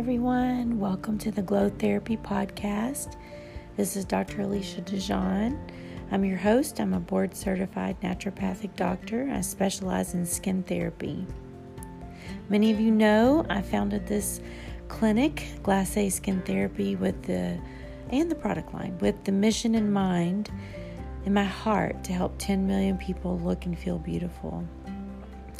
everyone. Welcome to the Glow Therapy Podcast. This is Dr. Alicia DeJean. I'm your host. I'm a board certified naturopathic doctor. I specialize in skin therapy. Many of you know I founded this clinic, Glacé Skin Therapy, with the and the product line with the mission in mind in my heart to help 10 million people look and feel beautiful.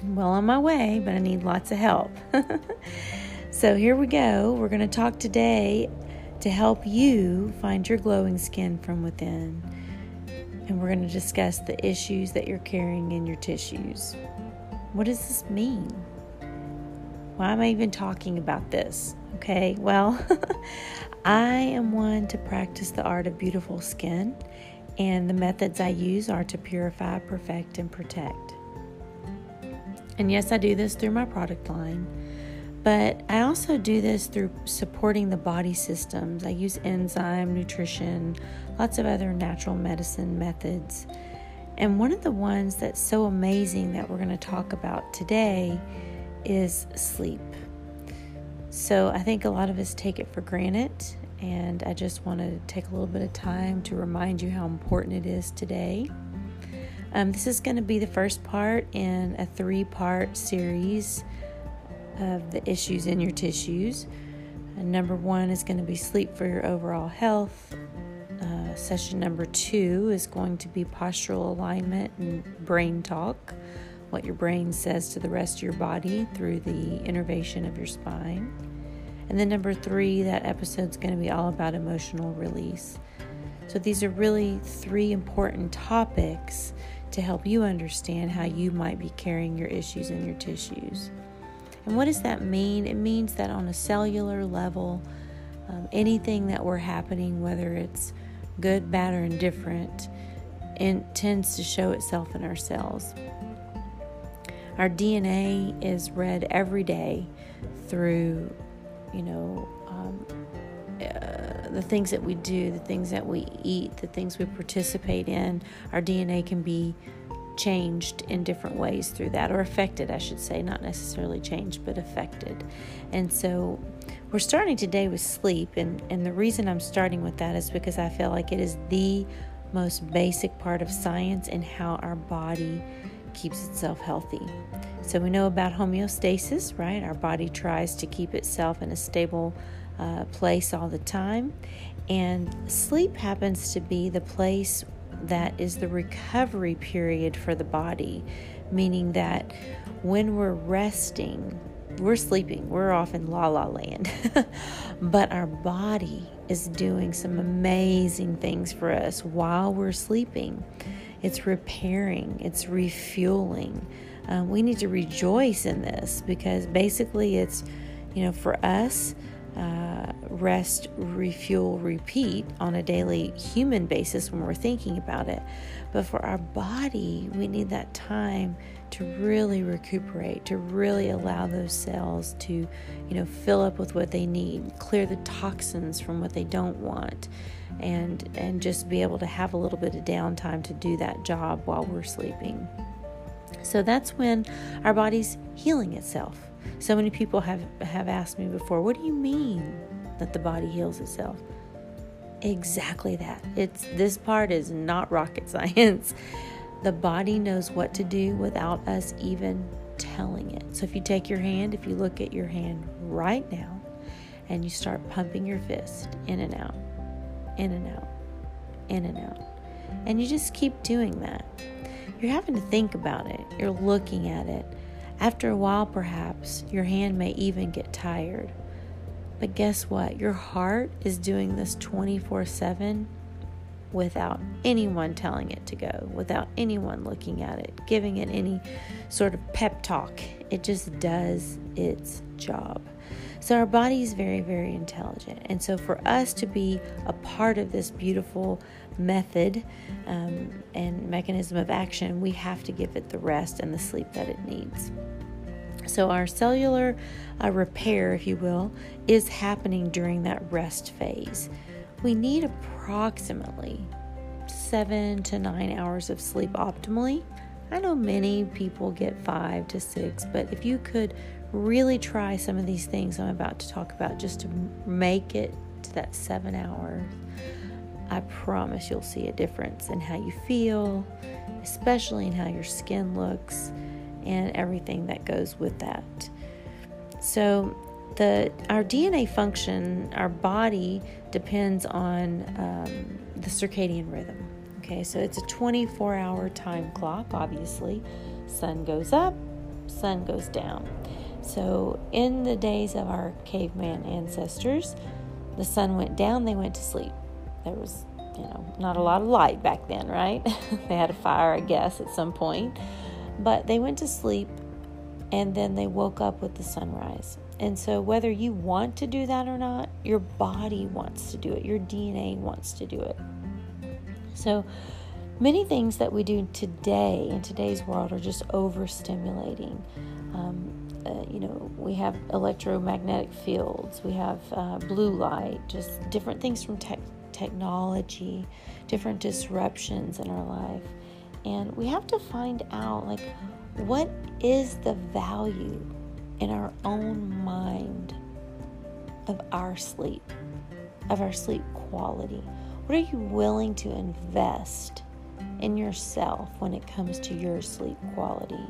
I'm well on my way, but I need lots of help. so here we go. We're going to talk today to help you find your glowing skin from within. And we're going to discuss the issues that you're carrying in your tissues. What does this mean? Why am I even talking about this? Okay, well, I am one to practice the art of beautiful skin, and the methods I use are to purify, perfect, and protect. And yes, I do this through my product line, but I also do this through supporting the body systems. I use enzyme, nutrition, lots of other natural medicine methods. And one of the ones that's so amazing that we're going to talk about today is sleep. So I think a lot of us take it for granted, and I just want to take a little bit of time to remind you how important it is today. Um, this is going to be the first part in a three part series of the issues in your tissues. And number one is going to be sleep for your overall health. Uh, session number two is going to be postural alignment and brain talk what your brain says to the rest of your body through the innervation of your spine. And then number three, that episode's going to be all about emotional release. So these are really three important topics to help you understand how you might be carrying your issues in your tissues. And what does that mean? It means that on a cellular level, um, anything that we're happening, whether it's good, bad, or indifferent, it tends to show itself in our cells. Our DNA is read every day through, you know, um, uh, the things that we do, the things that we eat, the things we participate in. Our DNA can be changed in different ways through that, or affected, I should say, not necessarily changed, but affected. And so we're starting today with sleep. And, and the reason I'm starting with that is because I feel like it is the most basic part of science and how our body keeps itself healthy. So we know about homeostasis, right? Our body tries to keep itself in a stable uh, place all the time. And sleep happens to be the place that is the recovery period for the body, meaning that when we're resting, we're sleeping, we're off in la la land, but our body is doing some amazing things for us while we're sleeping it's repairing, it's refueling. Um, we need to rejoice in this because basically it's, you know, for us, uh, rest, refuel, repeat on a daily human basis when we're thinking about it. But for our body, we need that time to really recuperate, to really allow those cells to, you know, fill up with what they need, clear the toxins from what they don't want, and and just be able to have a little bit of downtime to do that job while we're sleeping. So that's when our body's healing itself. So many people have have asked me before, what do you mean that the body heals itself? Exactly that. It's this part is not rocket science. The body knows what to do without us even telling it. So if you take your hand, if you look at your hand right now and you start pumping your fist in and out, in and out, in and out, and you just keep doing that, you're having to think about it. You're looking at it. After a while, perhaps, your hand may even get tired. But guess what? Your heart is doing this 24 7 without anyone telling it to go, without anyone looking at it, giving it any sort of pep talk. It just does its job. So our body is very, very intelligent. And so for us to be a part of this beautiful method um, and mechanism of action, we have to give it the rest and the sleep that it needs. So, our cellular uh, repair, if you will, is happening during that rest phase we need approximately seven to nine hours of sleep optimally. I know many people get five to six, but if you could really try some of these things I'm about to talk about just to make it to that seven hours, I promise you'll see a difference in how you feel, especially in how your skin looks and everything that goes with that. So, the our DNA function, our body depends on um, the circadian rhythm. Okay, so it's a 24 hour time clock, obviously. Sun goes up, sun goes down. So, in the days of our caveman ancestors, the sun went down, they went to sleep. There was, you know, not a lot of light back then, right? they had a fire, I guess, at some point. But they went to sleep and then they woke up with the sunrise. And so, whether you want to do that or not, your body wants to do it, your DNA wants to do it. So, many things that we do today in today's world are just overstimulating. Um, uh, you know, we have electromagnetic fields, we have uh, blue light, just different things from tech technology, different disruptions in our life. And we have to find out, like, what is the value in our own mind of our sleep, of our sleep quality? What are you willing to invest in yourself when it comes to your sleep quality?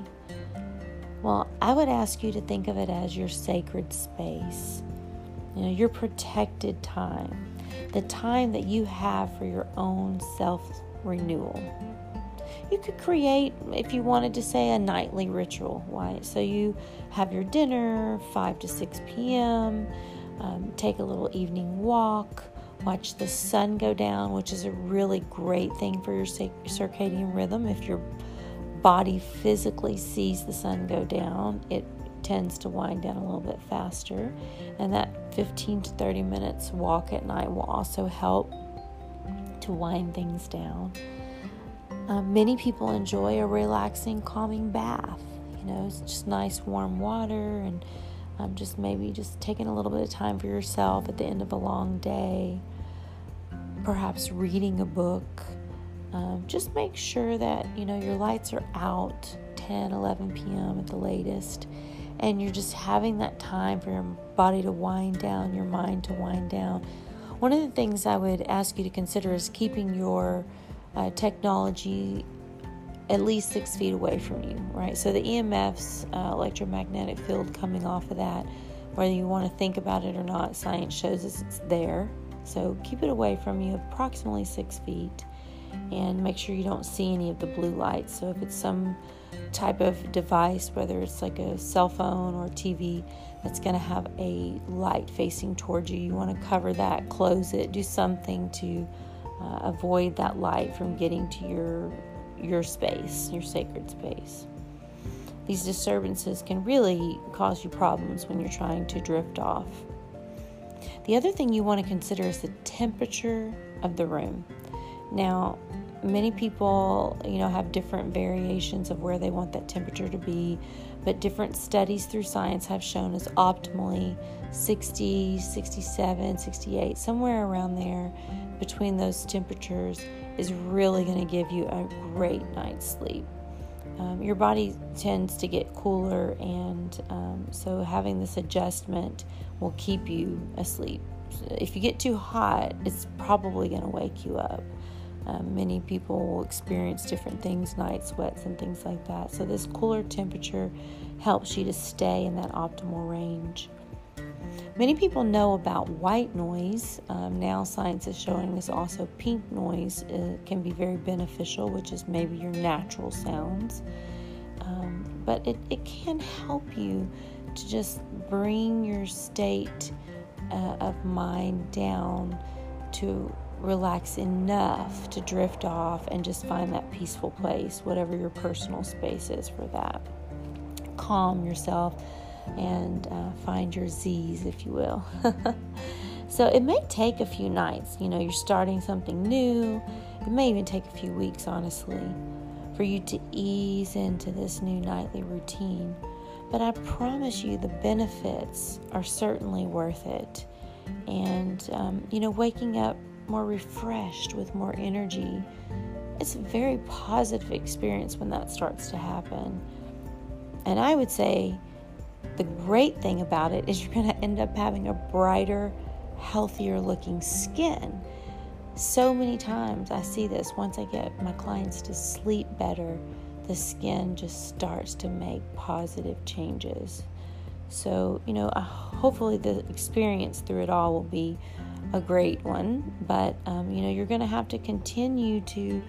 Well, I would ask you to think of it as your sacred space, you know, your protected time, the time that you have for your own self renewal. You could create, if you wanted to say, a nightly ritual. Why? So you have your dinner 5 to 6 p.m., um, take a little evening walk, watch the sun go down, which is a really great thing for your circadian rhythm. If you're body physically sees the sun go down, it tends to wind down a little bit faster. And that 15 to 30 minutes walk at night will also help to wind things down. Um, many people enjoy a relaxing, calming bath. You know, it's just nice warm water and um, just maybe just taking a little bit of time for yourself at the end of a long day. Perhaps reading a book um, just make sure that you know your lights are out 10 11 p.m at the latest and you're just having that time for your body to wind down your mind to wind down. One of the things i would ask you to consider is keeping your uh, technology at least six feet away from you right? So the emfs uh, electromagnetic field coming off of that whether you want to think about it or not science shows us it's there so keep it away from you approximately six feet and make sure you don't see any of the blue lights. So, if it's some type of device, whether it's like a cell phone or TV, that's going to have a light facing towards you, you want to cover that, close it, do something to uh, avoid that light from getting to your your space, your sacred space. These disturbances can really cause you problems when you're trying to drift off. The other thing you want to consider is the temperature of the room. Now, many people, you know, have different variations of where they want that temperature to be, but different studies through science have shown us optimally 60, 67, 68, somewhere around there between those temperatures is really going to give you a great night's sleep. Um, your body tends to get cooler, and um, so having this adjustment will keep you asleep. If you get too hot, it's probably going to wake you up. Um, many people will experience different things, night sweats and things like that. So, this cooler temperature helps you to stay in that optimal range. Many people know about white noise. Um, now, science is showing us also pink noise uh, can be very beneficial, which is maybe your natural sounds. Um, but it, it can help you to just bring your state uh, of mind down to relax enough to drift off and just find that peaceful place, whatever your personal space is for that. Calm yourself and uh, find your Z's, if you will. so it may take a few nights. You know, you're starting something new. It may even take a few weeks, honestly, for you to ease into this new nightly routine. But I promise you, the benefits are certainly worth it. And, um, you know, waking up more refreshed, with more energy. It's a very positive experience when that starts to happen. And I would say the great thing about it is you're going to end up having a brighter, healthier looking skin. So many times I see this once I get my clients to sleep better, the skin just starts to make positive changes. So, you know, hopefully the experience through it all will be a great one, but um, you know, you're going to have to continue to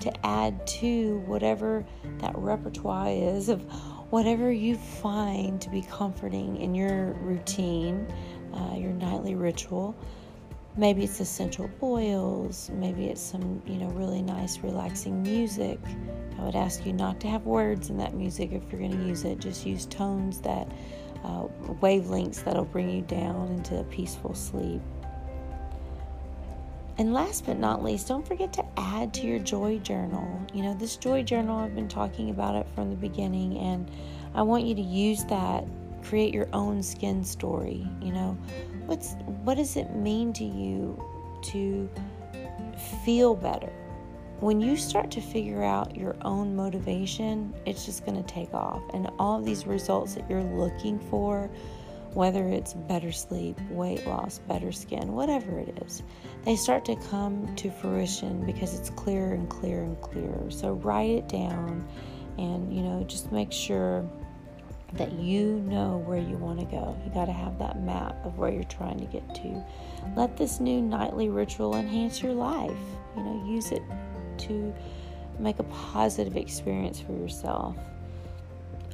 to add to whatever that repertoire is of whatever you find to be comforting in your routine, uh, your nightly ritual. Maybe it's essential oils, maybe it's some, you know, really nice relaxing music. I would ask you not to have words in that music if you're going to use it. Just use tones that, uh, wavelengths that'll bring you down into a peaceful sleep. And last but not least, don't forget to add to your joy journal. You know, this joy journal, I've been talking about it from the beginning, and I want you to use that. Create your own skin story. You know, what's what does it mean to you to feel better? When you start to figure out your own motivation, it's just going to take off. And all of these results that you're looking for whether it's better sleep, weight loss, better skin, whatever it is, they start to come to fruition because it's clearer and clearer and clearer. So write it down and, you know, just make sure that you know where you want to go. You got to have that map of where you're trying to get to. Let this new nightly ritual enhance your life. You know, use it to make a positive experience for yourself.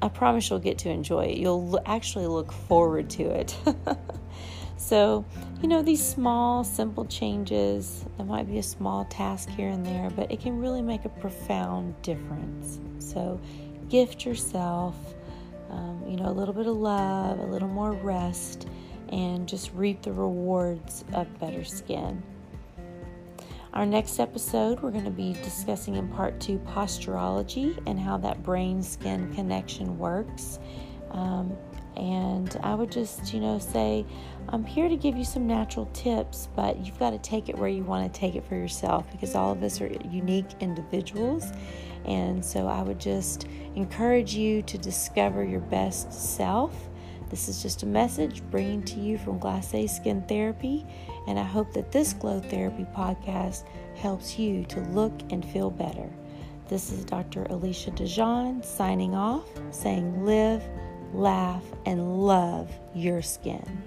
I promise you'll get to enjoy it. You'll actually look forward to it. so, you know, these small, simple changes, there might be a small task here and there, but it can really make a profound difference. So, gift yourself, um, you know, a little bit of love, a little more rest, and just reap the rewards of better skin. Our next episode, we're going to be discussing in part two posturology and how that brain skin connection works. Um, and I would just, you know, say, I'm here to give you some natural tips, but you've got to take it where you want to take it for yourself because all of us are unique individuals. And so I would just encourage you to discover your best self. This is just a message bringing to you from Glacé Skin Therapy and I hope that this Glow Therapy podcast helps you to look and feel better. This is Dr. Alicia DeJean signing off, saying live, laugh, and love your skin.